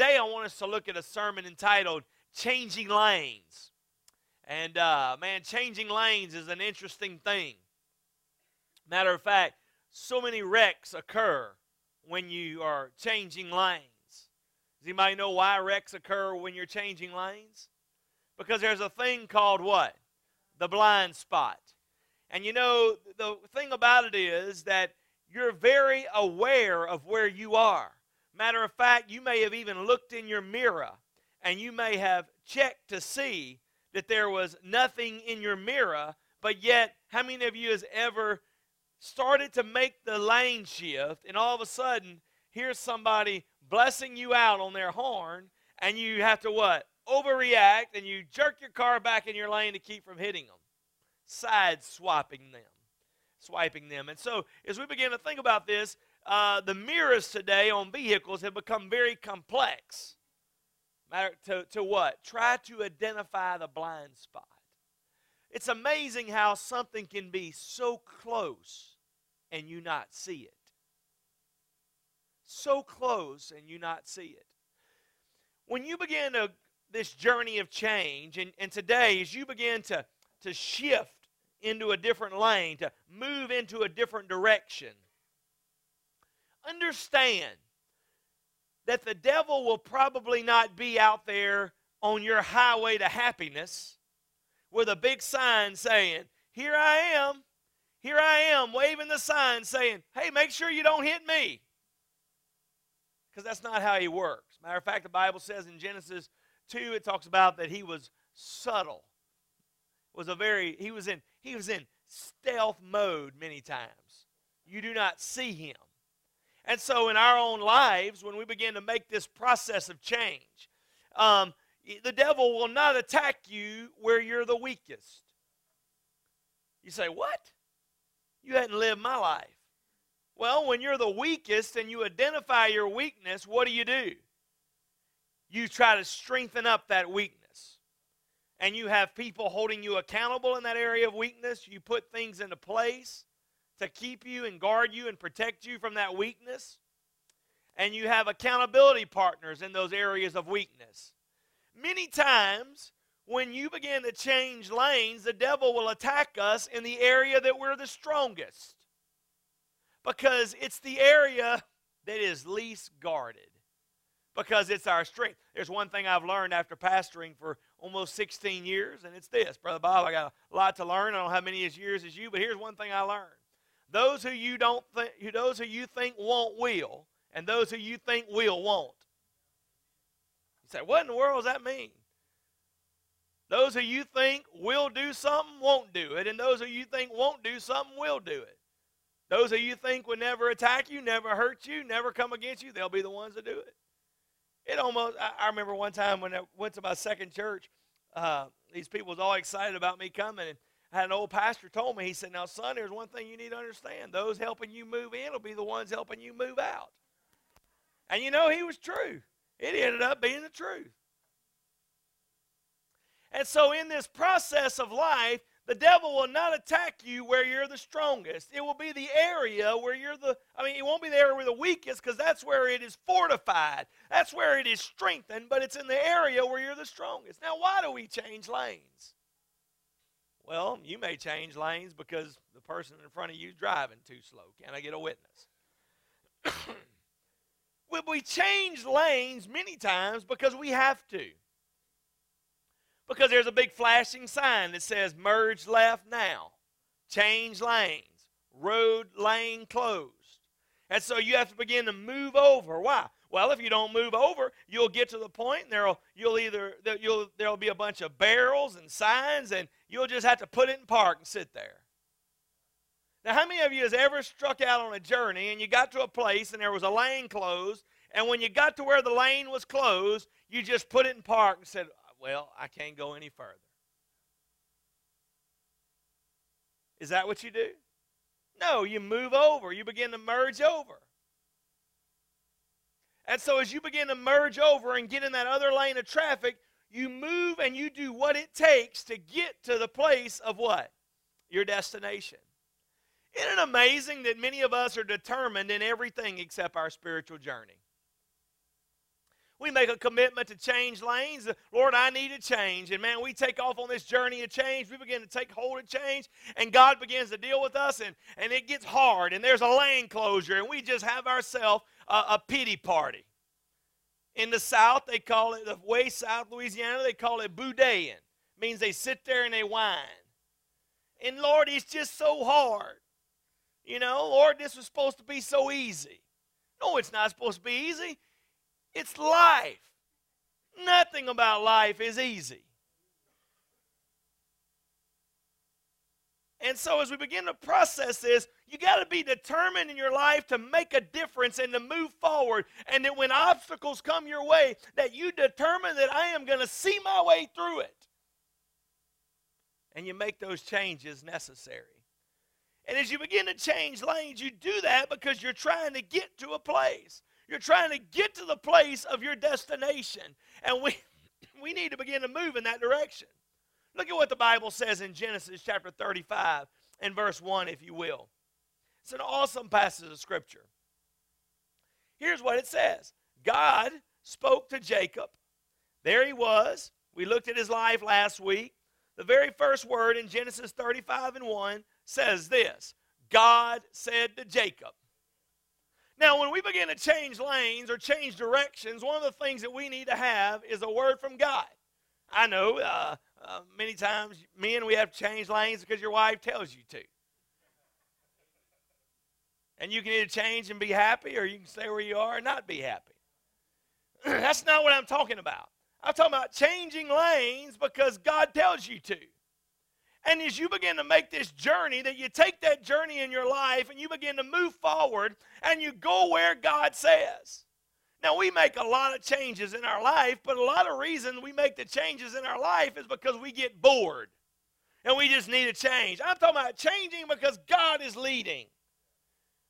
today I want us to look at a sermon entitled Changing Lanes. And uh, man, changing lanes is an interesting thing. Matter of fact, so many wrecks occur when you are changing lanes. Does anybody know why wrecks occur when you're changing lanes? Because there's a thing called what? The blind spot. And you know, the thing about it is that you're very aware of where you are. Matter of fact, you may have even looked in your mirror and you may have checked to see that there was nothing in your mirror, but yet, how many of you has ever started to make the lane shift and all of a sudden here's somebody blessing you out on their horn and you have to what? Overreact and you jerk your car back in your lane to keep from hitting them. Side swapping them. Swiping them. And so as we begin to think about this, uh, the mirrors today on vehicles have become very complex. Matter to, to what? Try to identify the blind spot. It's amazing how something can be so close and you not see it. So close and you not see it. When you begin to, this journey of change, and, and today, as you begin to, to shift into a different lane, to move into a different direction, understand that the devil will probably not be out there on your highway to happiness with a big sign saying, Here I am, here I am, waving the sign saying, Hey, make sure you don't hit me. Because that's not how he works. Matter of fact, the Bible says in Genesis 2, it talks about that he was subtle. Was a very he was in he was in stealth mode many times. You do not see him. And so, in our own lives, when we begin to make this process of change, um, the devil will not attack you where you're the weakest. You say, What? You hadn't lived my life. Well, when you're the weakest and you identify your weakness, what do you do? You try to strengthen up that weakness. And you have people holding you accountable in that area of weakness. You put things into place to keep you and guard you and protect you from that weakness. And you have accountability partners in those areas of weakness. Many times, when you begin to change lanes, the devil will attack us in the area that we're the strongest because it's the area that is least guarded because it's our strength. There's one thing I've learned after pastoring for almost 16 years, and it's this. Brother Bob, I got a lot to learn. I don't have many as years as you, but here's one thing I learned. Those who you don't think, those who you think won't will, and those who you think will won't. You say, what in the world does that mean? Those who you think will do something won't do it, and those who you think won't do something will do it. Those who you think would never attack you, never hurt you, never come against you, they'll be the ones that do it. It almost, I, I remember one time when I went to my second church, uh, these people was all excited about me coming, and Had an old pastor told me, he said, Now, son, there's one thing you need to understand. Those helping you move in will be the ones helping you move out. And you know, he was true. It ended up being the truth. And so, in this process of life, the devil will not attack you where you're the strongest. It will be the area where you're the, I mean, it won't be the area where the weakest because that's where it is fortified. That's where it is strengthened, but it's in the area where you're the strongest. Now, why do we change lanes? Well, you may change lanes because the person in front of you is driving too slow. Can I get a witness? well, we change lanes many times because we have to. Because there's a big flashing sign that says merge left now, change lanes, road lane closed. And so you have to begin to move over. Why? Well, if you don't move over, you'll get to the point and there'll you'll either you'll there'll be a bunch of barrels and signs and you'll just have to put it in park and sit there. Now, how many of you has ever struck out on a journey and you got to a place and there was a lane closed, and when you got to where the lane was closed, you just put it in park and said, "Well, I can't go any further." Is that what you do? No, you move over. You begin to merge over. And so as you begin to merge over and get in that other lane of traffic, you move and you do what it takes to get to the place of what? Your destination. Isn't it amazing that many of us are determined in everything except our spiritual journey? We make a commitment to change lanes. Lord, I need a change. And man, we take off on this journey of change. We begin to take hold of change, and God begins to deal with us, and, and it gets hard, and there's a lane closure, and we just have ourselves a, a pity party. In the South, they call it, the way South Louisiana, they call it boudin. means they sit there and they whine. And Lord, it's just so hard. You know, Lord, this was supposed to be so easy. No, it's not supposed to be easy. It's life. Nothing about life is easy. And so, as we begin to process this, you got to be determined in your life to make a difference and to move forward. And that when obstacles come your way, that you determine that I am going to see my way through it. And you make those changes necessary. And as you begin to change lanes, you do that because you're trying to get to a place. You're trying to get to the place of your destination. And we, we need to begin to move in that direction. Look at what the Bible says in Genesis chapter 35 and verse 1, if you will. It's an awesome passage of Scripture. Here's what it says God spoke to Jacob. There he was. We looked at his life last week. The very first word in Genesis 35 and 1 says this God said to Jacob, now, when we begin to change lanes or change directions, one of the things that we need to have is a word from God. I know uh, uh, many times men we have to change lanes because your wife tells you to. And you can either change and be happy or you can stay where you are and not be happy. That's not what I'm talking about. I'm talking about changing lanes because God tells you to. And as you begin to make this journey, that you take that journey in your life and you begin to move forward and you go where God says. Now, we make a lot of changes in our life, but a lot of reason we make the changes in our life is because we get bored and we just need a change. I'm talking about changing because God is leading.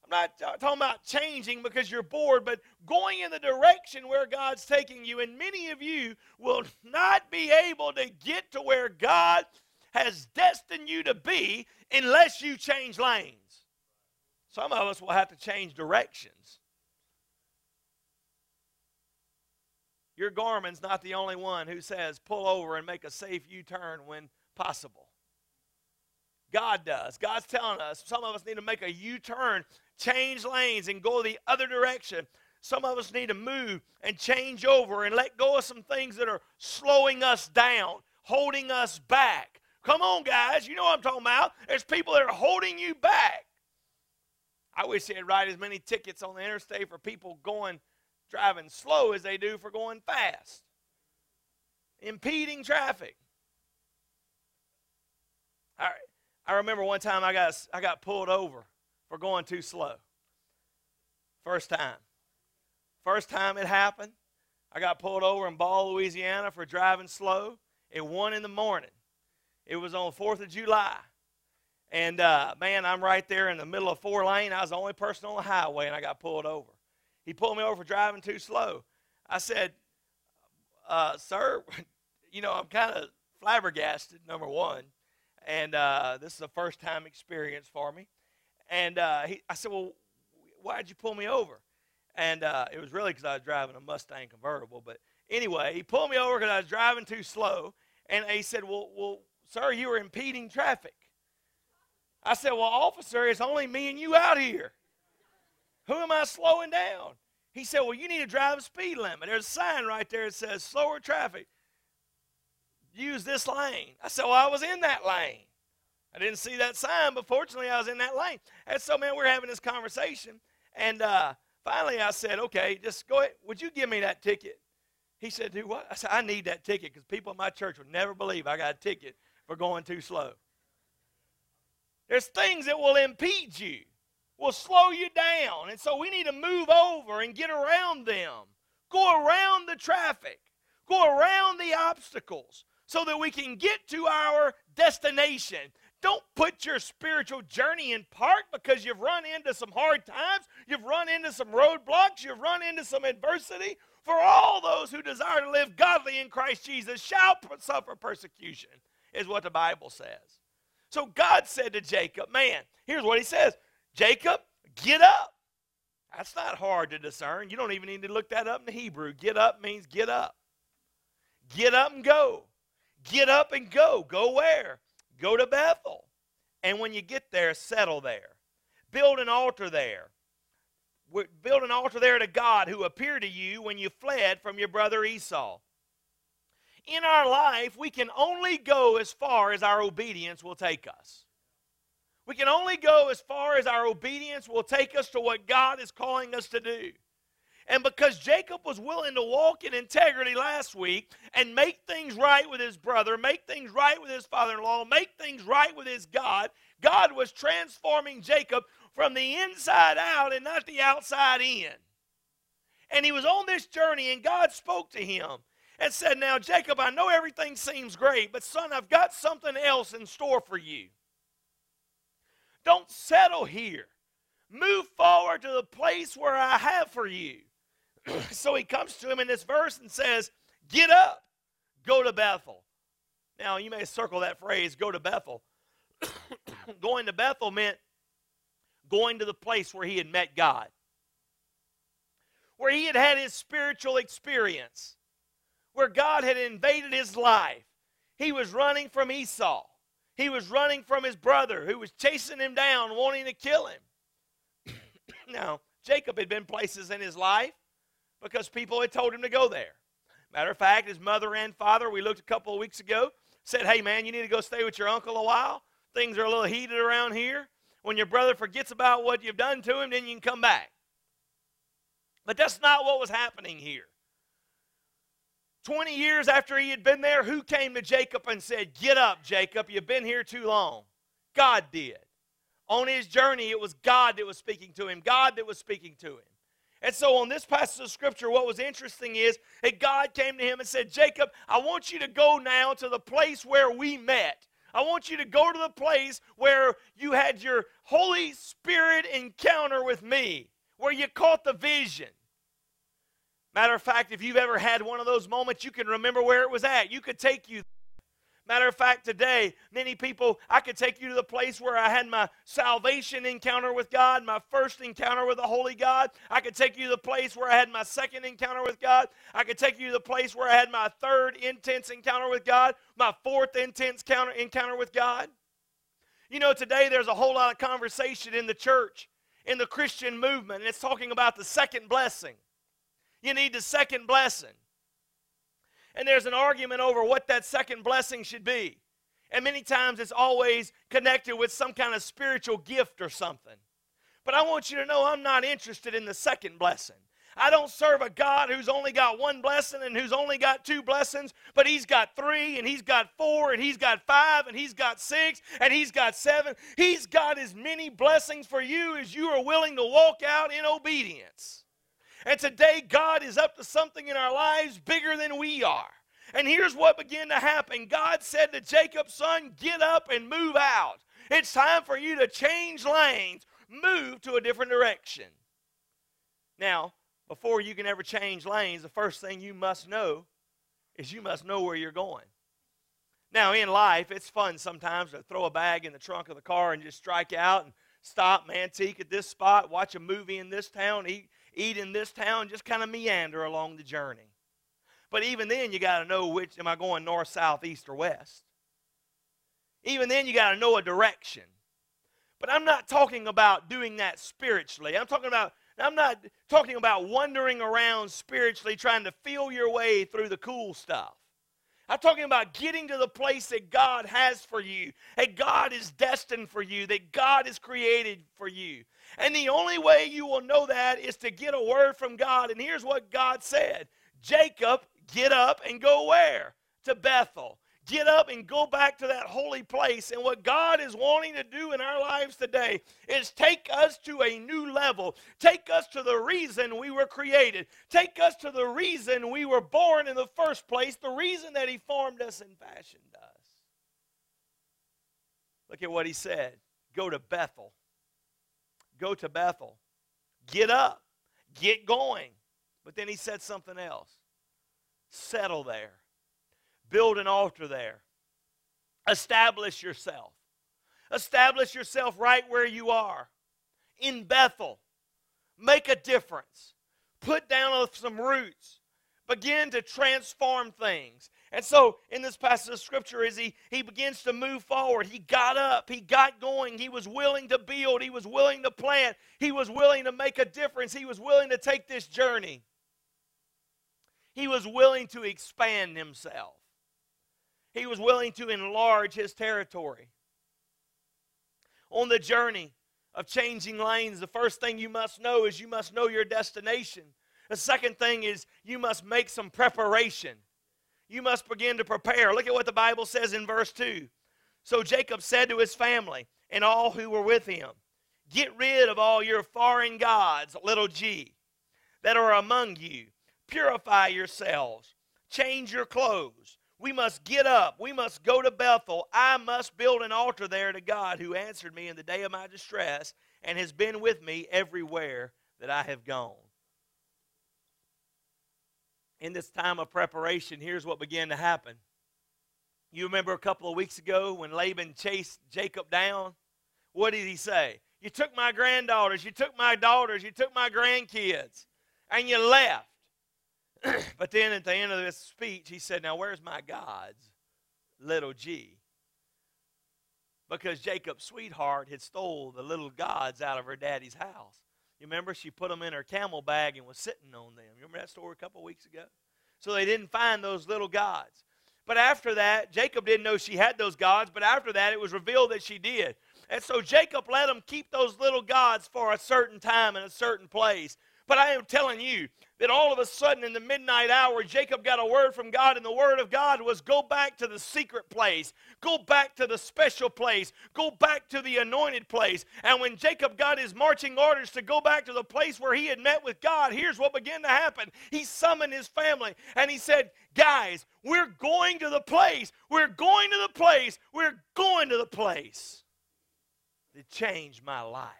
I'm not talking about changing because you're bored, but going in the direction where God's taking you. And many of you will not be able to get to where God has destined you to be unless you change lanes. Some of us will have to change directions. Your Garmin's not the only one who says pull over and make a safe U turn when possible. God does. God's telling us some of us need to make a U turn, change lanes, and go the other direction. Some of us need to move and change over and let go of some things that are slowing us down, holding us back. Come on, guys. You know what I'm talking about. There's people that are holding you back. I wish they'd write as many tickets on the interstate for people going driving slow as they do for going fast. Impeding traffic. Right. I remember one time I got, I got pulled over for going too slow. First time. First time it happened, I got pulled over in Ball, Louisiana for driving slow at 1 in the morning. It was on 4th of July. And uh, man, I'm right there in the middle of four lane. I was the only person on the highway, and I got pulled over. He pulled me over for driving too slow. I said, uh, "Sir, you know I'm kind of flabbergasted. Number one, and uh, this is a first time experience for me." And uh, he, I said, "Well, why'd you pull me over?" And uh, it was really because I was driving a Mustang convertible. But anyway, he pulled me over because I was driving too slow. And he said, "Well, well, Sir, you are impeding traffic. I said, Well, officer, it's only me and you out here. Who am I slowing down? He said, Well, you need to drive a speed limit. There's a sign right there that says slower traffic. Use this lane. I said, Well, I was in that lane. I didn't see that sign, but fortunately I was in that lane. And so, man, we're having this conversation. And uh, finally I said, Okay, just go ahead. Would you give me that ticket? He said, Do what? I said, I need that ticket because people in my church would never believe I got a ticket for going too slow. There's things that will impede you, will slow you down. And so we need to move over and get around them. Go around the traffic. Go around the obstacles so that we can get to our destination. Don't put your spiritual journey in park because you've run into some hard times, you've run into some roadblocks, you've run into some adversity. For all those who desire to live godly in Christ Jesus shall suffer persecution is what the Bible says. So God said to Jacob, man, here's what he says Jacob, get up. That's not hard to discern. You don't even need to look that up in the Hebrew. Get up means get up. Get up and go. Get up and go. Go where? Go to Bethel. And when you get there, settle there. Build an altar there. Build an altar there to God who appeared to you when you fled from your brother Esau. In our life, we can only go as far as our obedience will take us. We can only go as far as our obedience will take us to what God is calling us to do. And because Jacob was willing to walk in integrity last week and make things right with his brother, make things right with his father in law, make things right with his God, God was transforming Jacob from the inside out and not the outside in. And he was on this journey, and God spoke to him and said, Now, Jacob, I know everything seems great, but son, I've got something else in store for you. Don't settle here. Move forward to the place where I have for you. so he comes to him in this verse and says, Get up, go to Bethel. Now, you may circle that phrase, go to Bethel. going to Bethel meant going to the place where he had met God, where he had had his spiritual experience, where God had invaded his life. He was running from Esau, he was running from his brother who was chasing him down, wanting to kill him. now, Jacob had been places in his life because people had told him to go there. Matter of fact, his mother and father, we looked a couple of weeks ago, said, Hey, man, you need to go stay with your uncle a while. Things are a little heated around here. When your brother forgets about what you've done to him, then you can come back. But that's not what was happening here. 20 years after he had been there, who came to Jacob and said, Get up, Jacob, you've been here too long? God did. On his journey, it was God that was speaking to him, God that was speaking to him. And so, on this passage of scripture, what was interesting is that God came to him and said, Jacob, I want you to go now to the place where we met. I want you to go to the place where you had your Holy Spirit encounter with me, where you caught the vision. Matter of fact, if you've ever had one of those moments, you can remember where it was at. You could take you Matter of fact, today, many people, I could take you to the place where I had my salvation encounter with God, my first encounter with the Holy God. I could take you to the place where I had my second encounter with God. I could take you to the place where I had my third intense encounter with God, my fourth intense encounter, encounter with God. You know, today there's a whole lot of conversation in the church, in the Christian movement, and it's talking about the second blessing. You need the second blessing and there's an argument over what that second blessing should be. And many times it's always connected with some kind of spiritual gift or something. But I want you to know I'm not interested in the second blessing. I don't serve a God who's only got one blessing and who's only got two blessings, but he's got three and he's got four and he's got five and he's got six and he's got seven. He's got as many blessings for you as you are willing to walk out in obedience. And today, God is up to something in our lives bigger than we are. And here's what began to happen God said to Jacob, Son, get up and move out. It's time for you to change lanes, move to a different direction. Now, before you can ever change lanes, the first thing you must know is you must know where you're going. Now, in life, it's fun sometimes to throw a bag in the trunk of the car and just strike out and stop, antique at this spot, watch a movie in this town, eat, eat in this town, just kind of meander along the journey. But even then, you got to know which am I going north, south, east, or west. Even then, you got to know a direction. But I'm not talking about doing that spiritually. I'm talking about I'm not talking about wandering around spiritually trying to feel your way through the cool stuff. I'm talking about getting to the place that God has for you, that God is destined for you, that God has created for you. And the only way you will know that is to get a word from God. And here's what God said Jacob, get up and go where? To Bethel. Get up and go back to that holy place. And what God is wanting to do in our lives today is take us to a new level. Take us to the reason we were created. Take us to the reason we were born in the first place, the reason that He formed us and fashioned us. Look at what He said go to Bethel. Go to Bethel. Get up. Get going. But then He said something else settle there, build an altar there, establish yourself. Establish yourself right where you are in Bethel. make a difference, put down some roots, begin to transform things. And so, in this passage of scripture, as he, he begins to move forward, he got up, he got going, he was willing to build, he was willing to plant, he was willing to make a difference, he was willing to take this journey. He was willing to expand himself, he was willing to enlarge his territory. On the journey of changing lanes, the first thing you must know is you must know your destination. The second thing is you must make some preparation you must begin to prepare. Look at what the Bible says in verse 2. So Jacob said to his family and all who were with him, Get rid of all your foreign gods, little g, that are among you. Purify yourselves. Change your clothes. We must get up. We must go to Bethel. I must build an altar there to God who answered me in the day of my distress and has been with me everywhere that I have gone in this time of preparation, here's what began to happen. You remember a couple of weeks ago when Laban chased Jacob down? What did he say? You took my granddaughters, you took my daughters, you took my grandkids, and you left. but then at the end of this speech, he said, Now where's my gods? Little g. Because Jacob's sweetheart had stole the little gods out of her daddy's house. You remember she put them in her camel bag and was sitting on them. You remember that story a couple weeks ago? So they didn't find those little gods. But after that, Jacob didn't know she had those gods, but after that, it was revealed that she did. And so Jacob let them keep those little gods for a certain time and a certain place. But I am telling you that all of a sudden in the midnight hour, Jacob got a word from God, and the word of God was go back to the secret place, go back to the special place, go back to the anointed place. And when Jacob got his marching orders to go back to the place where he had met with God, here's what began to happen. He summoned his family and he said, Guys, we're going to the place, we're going to the place, we're going to the place that changed my life.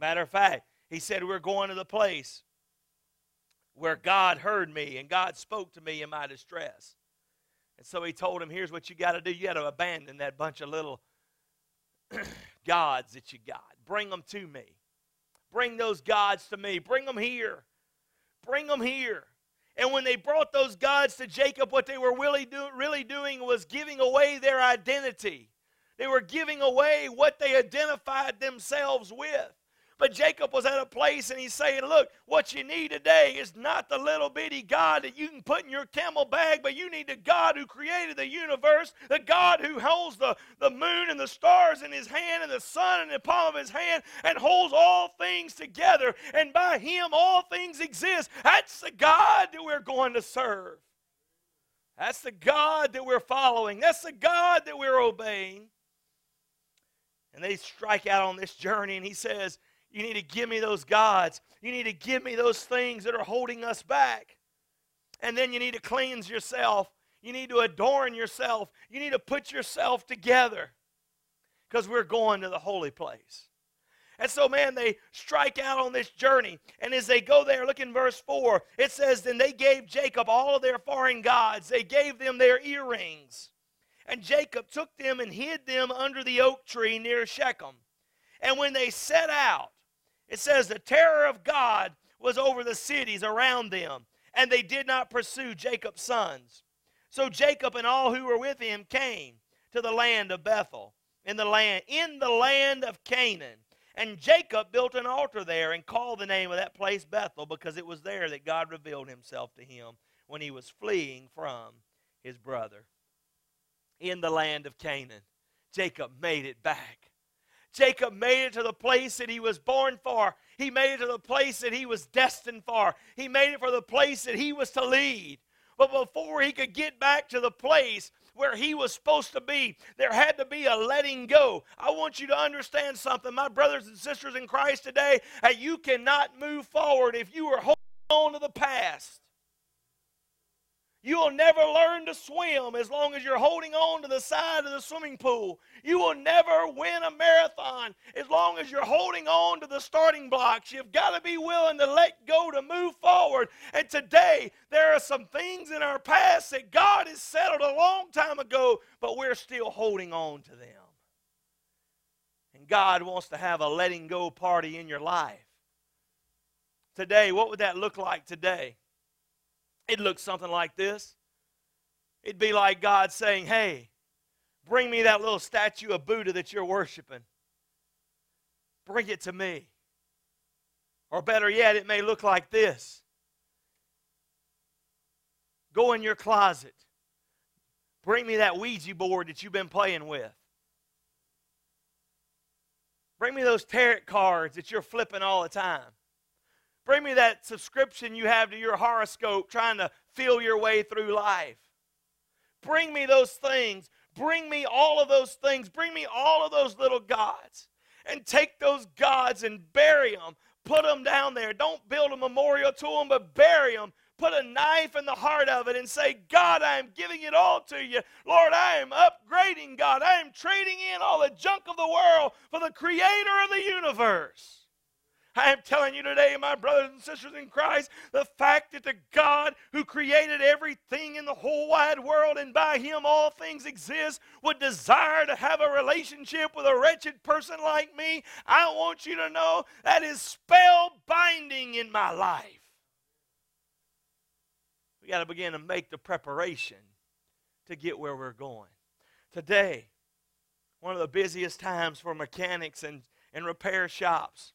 Matter of fact, he said, We're going to the place where God heard me and God spoke to me in my distress. And so he told him, Here's what you got to do. You got to abandon that bunch of little gods that you got. Bring them to me. Bring those gods to me. Bring them here. Bring them here. And when they brought those gods to Jacob, what they were really, do, really doing was giving away their identity. They were giving away what they identified themselves with. But Jacob was at a place and he's saying, Look, what you need today is not the little bitty God that you can put in your camel bag, but you need the God who created the universe, the God who holds the, the moon and the stars in his hand and the sun in the palm of his hand and holds all things together. And by him, all things exist. That's the God that we're going to serve. That's the God that we're following. That's the God that we're obeying. And they strike out on this journey, and he says, you need to give me those gods. You need to give me those things that are holding us back. And then you need to cleanse yourself. You need to adorn yourself. You need to put yourself together because we're going to the holy place. And so, man, they strike out on this journey. And as they go there, look in verse 4, it says, Then they gave Jacob all of their foreign gods, they gave them their earrings. And Jacob took them and hid them under the oak tree near Shechem. And when they set out, it says, The terror of God was over the cities around them, and they did not pursue Jacob's sons. So Jacob and all who were with him came to the land of Bethel, in the land, in the land of Canaan. And Jacob built an altar there and called the name of that place Bethel because it was there that God revealed himself to him when he was fleeing from his brother. In the land of Canaan, Jacob made it back. Jacob made it to the place that he was born for. He made it to the place that he was destined for. He made it for the place that he was to lead. But before he could get back to the place where he was supposed to be, there had to be a letting go. I want you to understand something, my brothers and sisters in Christ today, that you cannot move forward if you are holding on to the past. You will never learn to swim as long as you're holding on to the side of the swimming pool. You will never win a marathon as long as you're holding on to the starting blocks. You've got to be willing to let go to move forward. And today, there are some things in our past that God has settled a long time ago, but we're still holding on to them. And God wants to have a letting go party in your life. today, what would that look like today? It'd look something like this. It'd be like God saying, Hey, bring me that little statue of Buddha that you're worshiping. Bring it to me. Or better yet, it may look like this Go in your closet. Bring me that Ouija board that you've been playing with. Bring me those tarot cards that you're flipping all the time. Bring me that subscription you have to your horoscope trying to feel your way through life. Bring me those things. Bring me all of those things. Bring me all of those little gods. And take those gods and bury them. Put them down there. Don't build a memorial to them, but bury them put a knife in the heart of it and say, God, I am giving it all to you. Lord, I am upgrading, God. I am trading in all the junk of the world for the creator of the universe. I am telling you today, my brothers and sisters in Christ, the fact that the God who created everything in the whole wide world and by him all things exist would desire to have a relationship with a wretched person like me, I want you to know that is spell binding in my life. We got to begin to make the preparation to get where we're going. Today, one of the busiest times for mechanics and, and repair shops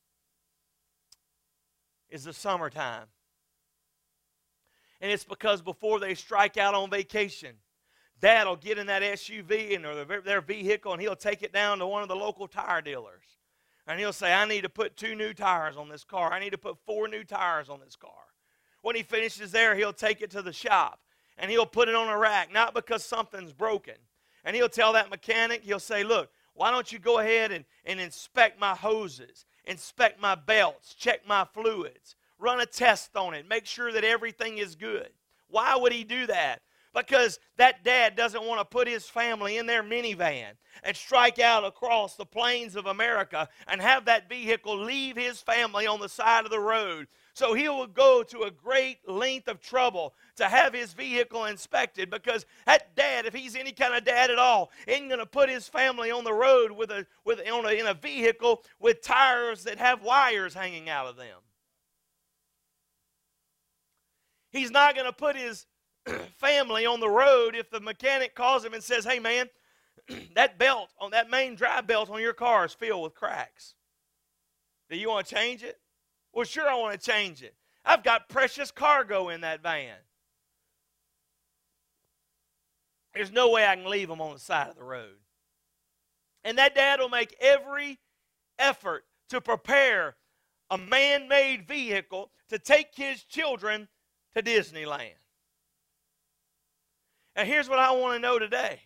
is the summertime. And it's because before they strike out on vacation, dad will get in that SUV and or their vehicle and he'll take it down to one of the local tire dealers. And he'll say, I need to put two new tires on this car. I need to put four new tires on this car. When he finishes there, he'll take it to the shop and he'll put it on a rack, not because something's broken. And he'll tell that mechanic, he'll say, Look, why don't you go ahead and, and inspect my hoses, inspect my belts, check my fluids, run a test on it, make sure that everything is good. Why would he do that? Because that dad doesn't want to put his family in their minivan and strike out across the plains of America and have that vehicle leave his family on the side of the road so he will go to a great length of trouble to have his vehicle inspected because that dad, if he's any kind of dad at all, ain't going to put his family on the road with a, with, on a, in a vehicle with tires that have wires hanging out of them. He's not going to put his family on the road if the mechanic calls him and says, hey, man, that belt on that main drive belt on your car is filled with cracks. Do you want to change it? Well, sure, I want to change it. I've got precious cargo in that van. There's no way I can leave them on the side of the road. And that dad will make every effort to prepare a man made vehicle to take his children to Disneyland. And here's what I want to know today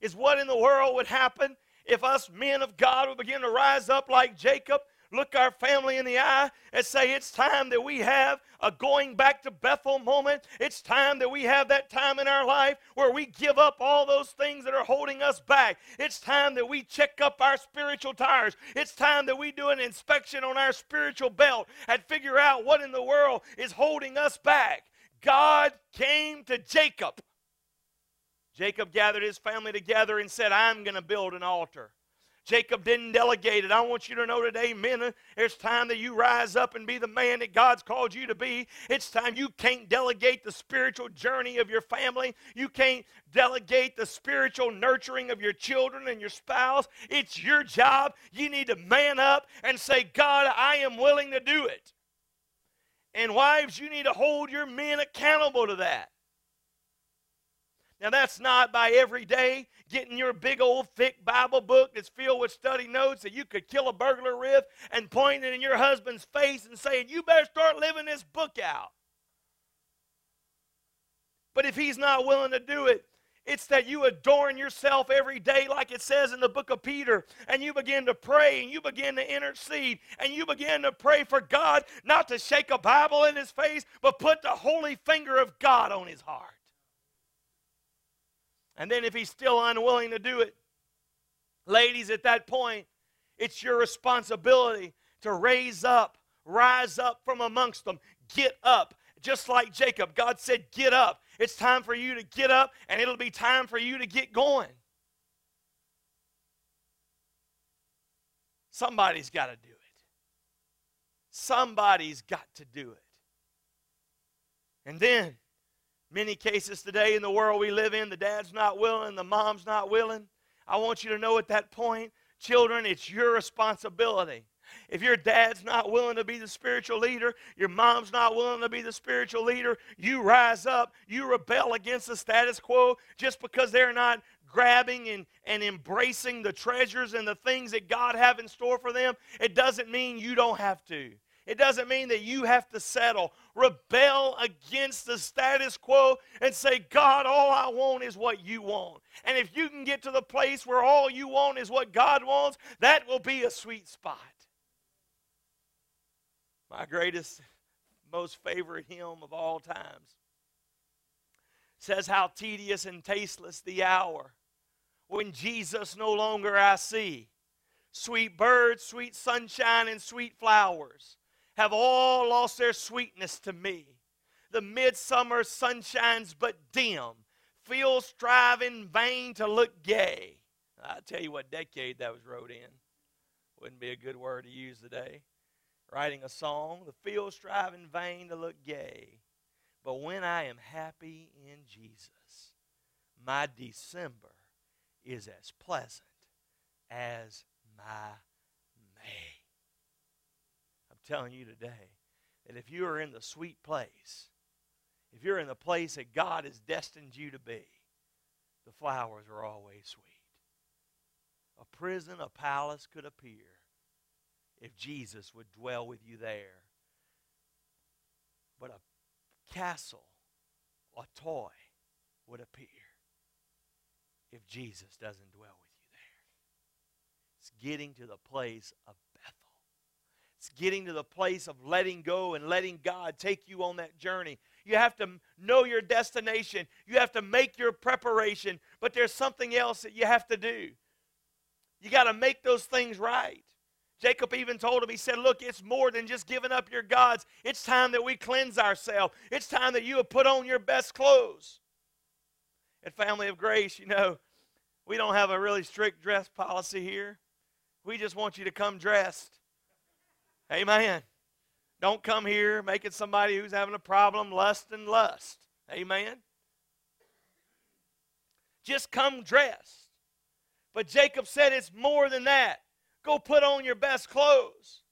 is what in the world would happen if us men of God would begin to rise up like Jacob look our family in the eye and say, It's time that we have a going back to Bethel moment. It's time that we have that time in our life where we give up all those things that are holding us back. It's time that we check up our spiritual tires. It's time that we do an inspection on our spiritual belt and figure out what in the world is holding us back. God came to Jacob. Jacob gathered his family together and said, I'm going to build an altar. Jacob didn't delegate it. I want you to know today, men, it's time that you rise up and be the man that God's called you to be. It's time you can't delegate the spiritual journey of your family. You can't delegate the spiritual nurturing of your children and your spouse. It's your job. You need to man up and say, God, I am willing to do it. And wives, you need to hold your men accountable to that. Now, that's not by every day getting your big old thick Bible book that's filled with study notes that you could kill a burglar with and point it in your husband's face and saying, You better start living this book out. But if he's not willing to do it, it's that you adorn yourself every day, like it says in the book of Peter, and you begin to pray and you begin to intercede and you begin to pray for God not to shake a Bible in his face, but put the holy finger of God on his heart. And then if he's still unwilling to do it, ladies, at that point, it's your responsibility to raise up, rise up from amongst them, get up. Just like Jacob, God said, Get up. It's time for you to get up, and it'll be time for you to get going. Somebody's got to do it. Somebody's got to do it. And then, many cases today in the world we live in, the dad's not willing, the mom's not willing. I want you to know at that point, children, it's your responsibility. If your dad's not willing to be the spiritual leader, your mom's not willing to be the spiritual leader, you rise up, you rebel against the status quo just because they're not grabbing and, and embracing the treasures and the things that God have in store for them. It doesn't mean you don't have to. It doesn't mean that you have to settle. Rebel against the status quo and say, God, all I want is what you want. And if you can get to the place where all you want is what God wants, that will be a sweet spot. My greatest, most favorite hymn of all times says, How tedious and tasteless the hour when Jesus no longer I see. Sweet birds, sweet sunshine, and sweet flowers have all lost their sweetness to me. The midsummer sunshine's but dim. Feel strive in vain to look gay. I tell you what decade that was wrote in. Wouldn't be a good word to use today. Writing a song, the field strive in vain to look gay. But when I am happy in Jesus, my December is as pleasant as my telling you today that if you are in the sweet place, if you're in the place that God has destined you to be, the flowers are always sweet. A prison, a palace could appear if Jesus would dwell with you there. But a castle, a toy would appear if Jesus doesn't dwell with you there. It's getting to the place of. It's getting to the place of letting go and letting God take you on that journey. You have to know your destination. You have to make your preparation, but there's something else that you have to do. You got to make those things right. Jacob even told him, he said, Look, it's more than just giving up your gods. It's time that we cleanse ourselves. It's time that you have put on your best clothes at Family of Grace, you know, we don't have a really strict dress policy here. We just want you to come dressed. Amen. Don't come here making somebody who's having a problem lust and lust. Amen. Just come dressed. But Jacob said it's more than that. Go put on your best clothes.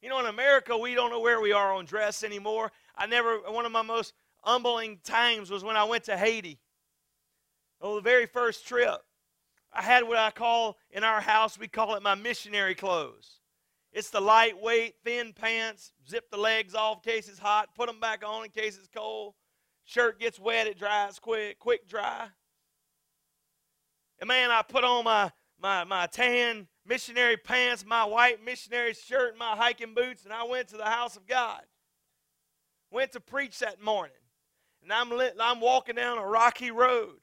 You know, in America, we don't know where we are on dress anymore. I never, one of my most humbling times was when I went to Haiti. Oh, the very first trip, I had what I call in our house, we call it my missionary clothes. It's the lightweight, thin pants, zip the legs off in case it's hot, put them back on in case it's cold. Shirt gets wet, it dries quick, quick dry. And man, I put on my, my, my tan missionary pants, my white missionary shirt, and my hiking boots, and I went to the house of God. Went to preach that morning. And I'm, lit, I'm walking down a rocky road.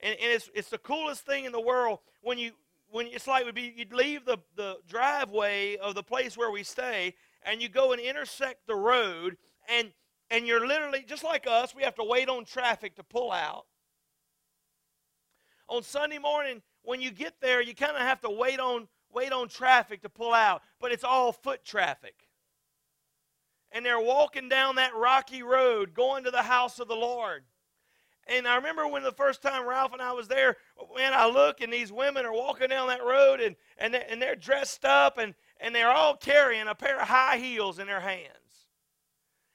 And, and it's, it's the coolest thing in the world when you when it's like would be you'd leave the, the driveway of the place where we stay and you go and intersect the road and and you're literally just like us we have to wait on traffic to pull out. On sunday morning when you get there you kind of have to wait on wait on traffic to pull out but it's all foot traffic. And they're walking down that rocky road going to the house of the lord and I remember when the first time Ralph and I was there, when I look and these women are walking down that road and, and, they, and they're dressed up and, and they're all carrying a pair of high heels in their hands.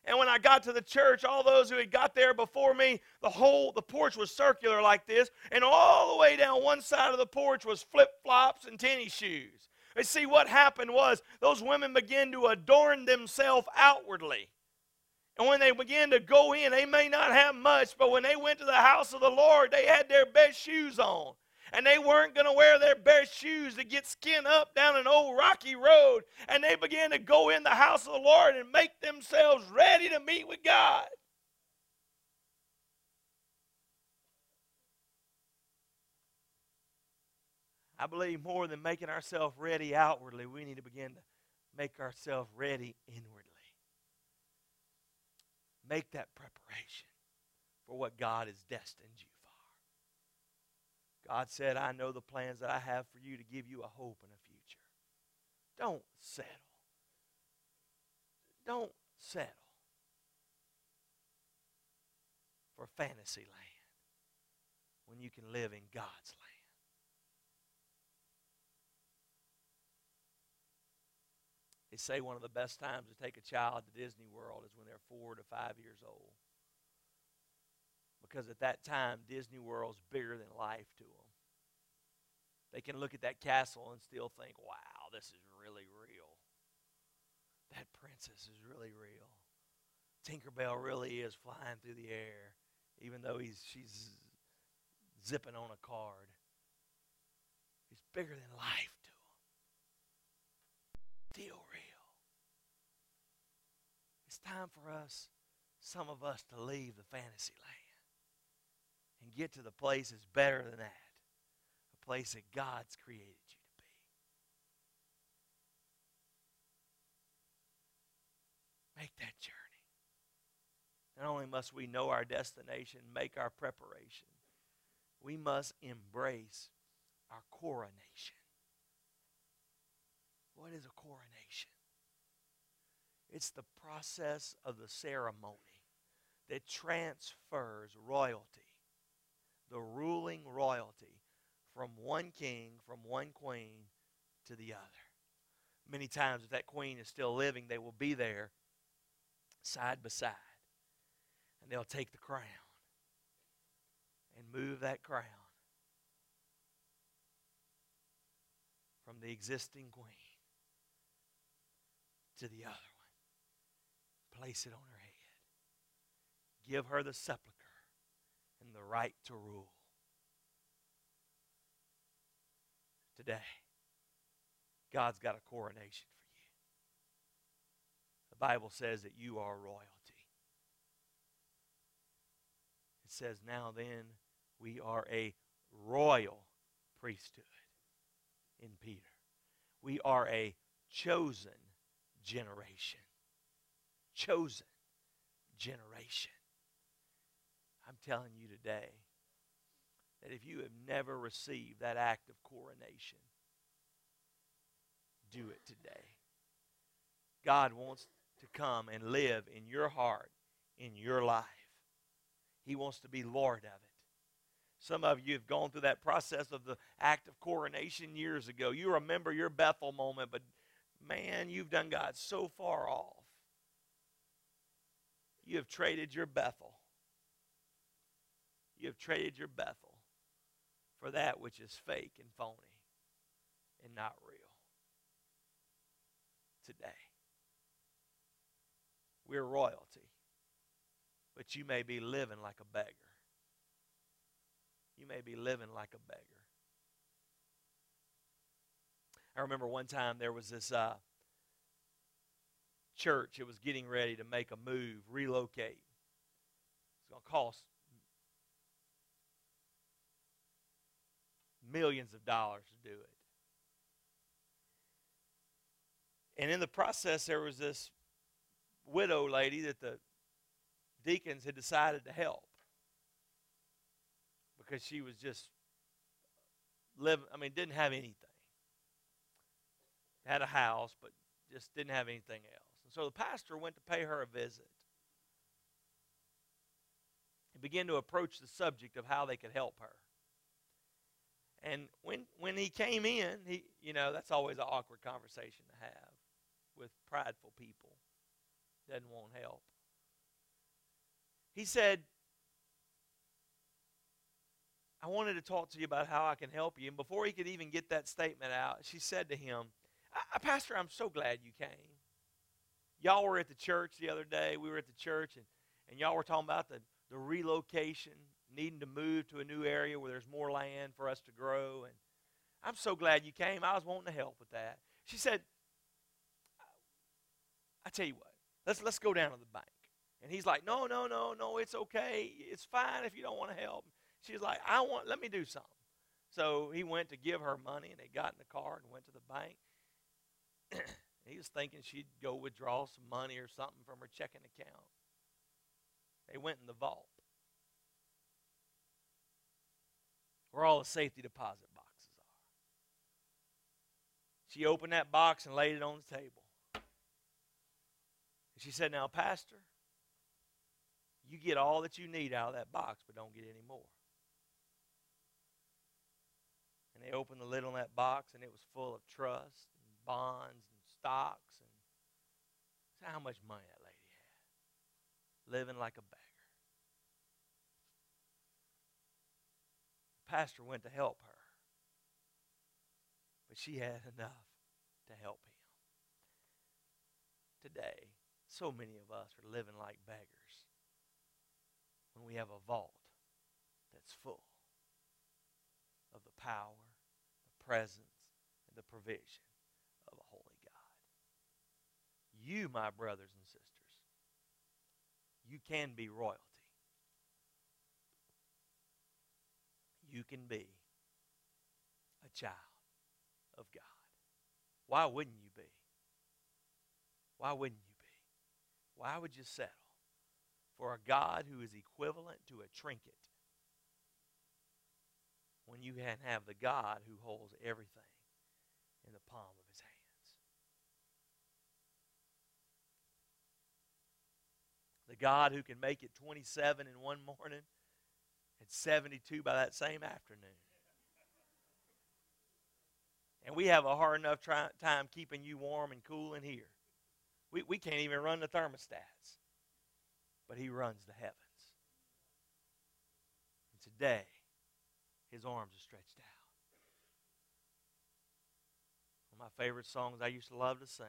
And when I got to the church, all those who had got there before me, the whole the porch was circular like this, and all the way down one side of the porch was flip flops and tennis shoes. And see what happened was those women began to adorn themselves outwardly. And when they began to go in, they may not have much, but when they went to the house of the Lord, they had their best shoes on. And they weren't going to wear their best shoes to get skin up down an old rocky road. And they began to go in the house of the Lord and make themselves ready to meet with God. I believe more than making ourselves ready outwardly, we need to begin to make ourselves ready inwardly. Make that preparation for what God has destined you for. God said, I know the plans that I have for you to give you a hope and a future. Don't settle. Don't settle for fantasy land when you can live in God's land. They say one of the best times to take a child to Disney World is when they're four to five years old. Because at that time, Disney World's bigger than life to them. They can look at that castle and still think, wow, this is really real. That princess is really real. Tinkerbell really is flying through the air, even though he's, she's zipping on a card. He's bigger than life to them. Real. It's time for us, some of us, to leave the fantasy land and get to the place that's better than that a place that God's created you to be. Make that journey. Not only must we know our destination, make our preparation, we must embrace our coronation. What is a coronation? It's the process of the ceremony that transfers royalty, the ruling royalty, from one king, from one queen to the other. Many times, if that queen is still living, they will be there side by side. And they'll take the crown and move that crown from the existing queen to the other. Place it on her head. Give her the scepter and the right to rule. today. God's got a coronation for you. The Bible says that you are royalty. It says, now then, we are a royal priesthood in Peter. We are a chosen generation. Chosen generation. I'm telling you today, that if you have never received that act of coronation, do it today. God wants to come and live in your heart, in your life. He wants to be Lord of it. Some of you have gone through that process of the act of coronation years ago. You remember your Bethel moment, but man, you've done God so far off. You have traded your Bethel. You have traded your Bethel for that which is fake and phony and not real. Today, we're royalty, but you may be living like a beggar. You may be living like a beggar. I remember one time there was this uh, church. It was getting ready to make a move, relocate. It's going to cost millions of dollars to do it. And in the process, there was this widow lady that the deacons had decided to help because she was just living, I mean, didn't have anything. Had a house, but just didn't have anything else. And so the pastor went to pay her a visit. He began to approach the subject of how they could help her. And when when he came in, he you know that's always an awkward conversation to have with prideful people. Doesn't want help. He said, I wanted to talk to you about how I can help you. And before he could even get that statement out, she said to him, Pastor, I'm so glad you came. Y'all were at the church the other day. We were at the church, and, and y'all were talking about the, the relocation needing to move to a new area where there's more land for us to grow. And I'm so glad you came. I was wanting to help with that. She said, I tell you what, let's let's go down to the bank. And he's like, No, no, no, no, it's okay. It's fine if you don't want to help. She's like, I want let me do something. So he went to give her money and they got in the car and went to the bank. he was thinking she'd go withdraw some money or something from her checking account. They went in the vault. where all the safety deposit boxes are. She opened that box and laid it on the table. And she said, Now, Pastor, you get all that you need out of that box, but don't get any more. And they opened the lid on that box, and it was full of trust and bonds stocks and how much money that lady had. Living like a beggar. The pastor went to help her, but she had enough to help him. Today, so many of us are living like beggars when we have a vault that's full of the power, the presence, and the provision of a holy God. You, my brothers and sisters, you can be royalty. You can be a child of God. Why wouldn't you be? Why wouldn't you be? Why would you settle for a God who is equivalent to a trinket when you can have the God who holds everything in the palm of his hands? The God who can make it 27 in one morning and 72 by that same afternoon. And we have a hard enough try, time keeping you warm and cool in here. We, we can't even run the thermostats. But he runs the heavens. And today, his arms are stretched out. One of my favorite songs I used to love to sing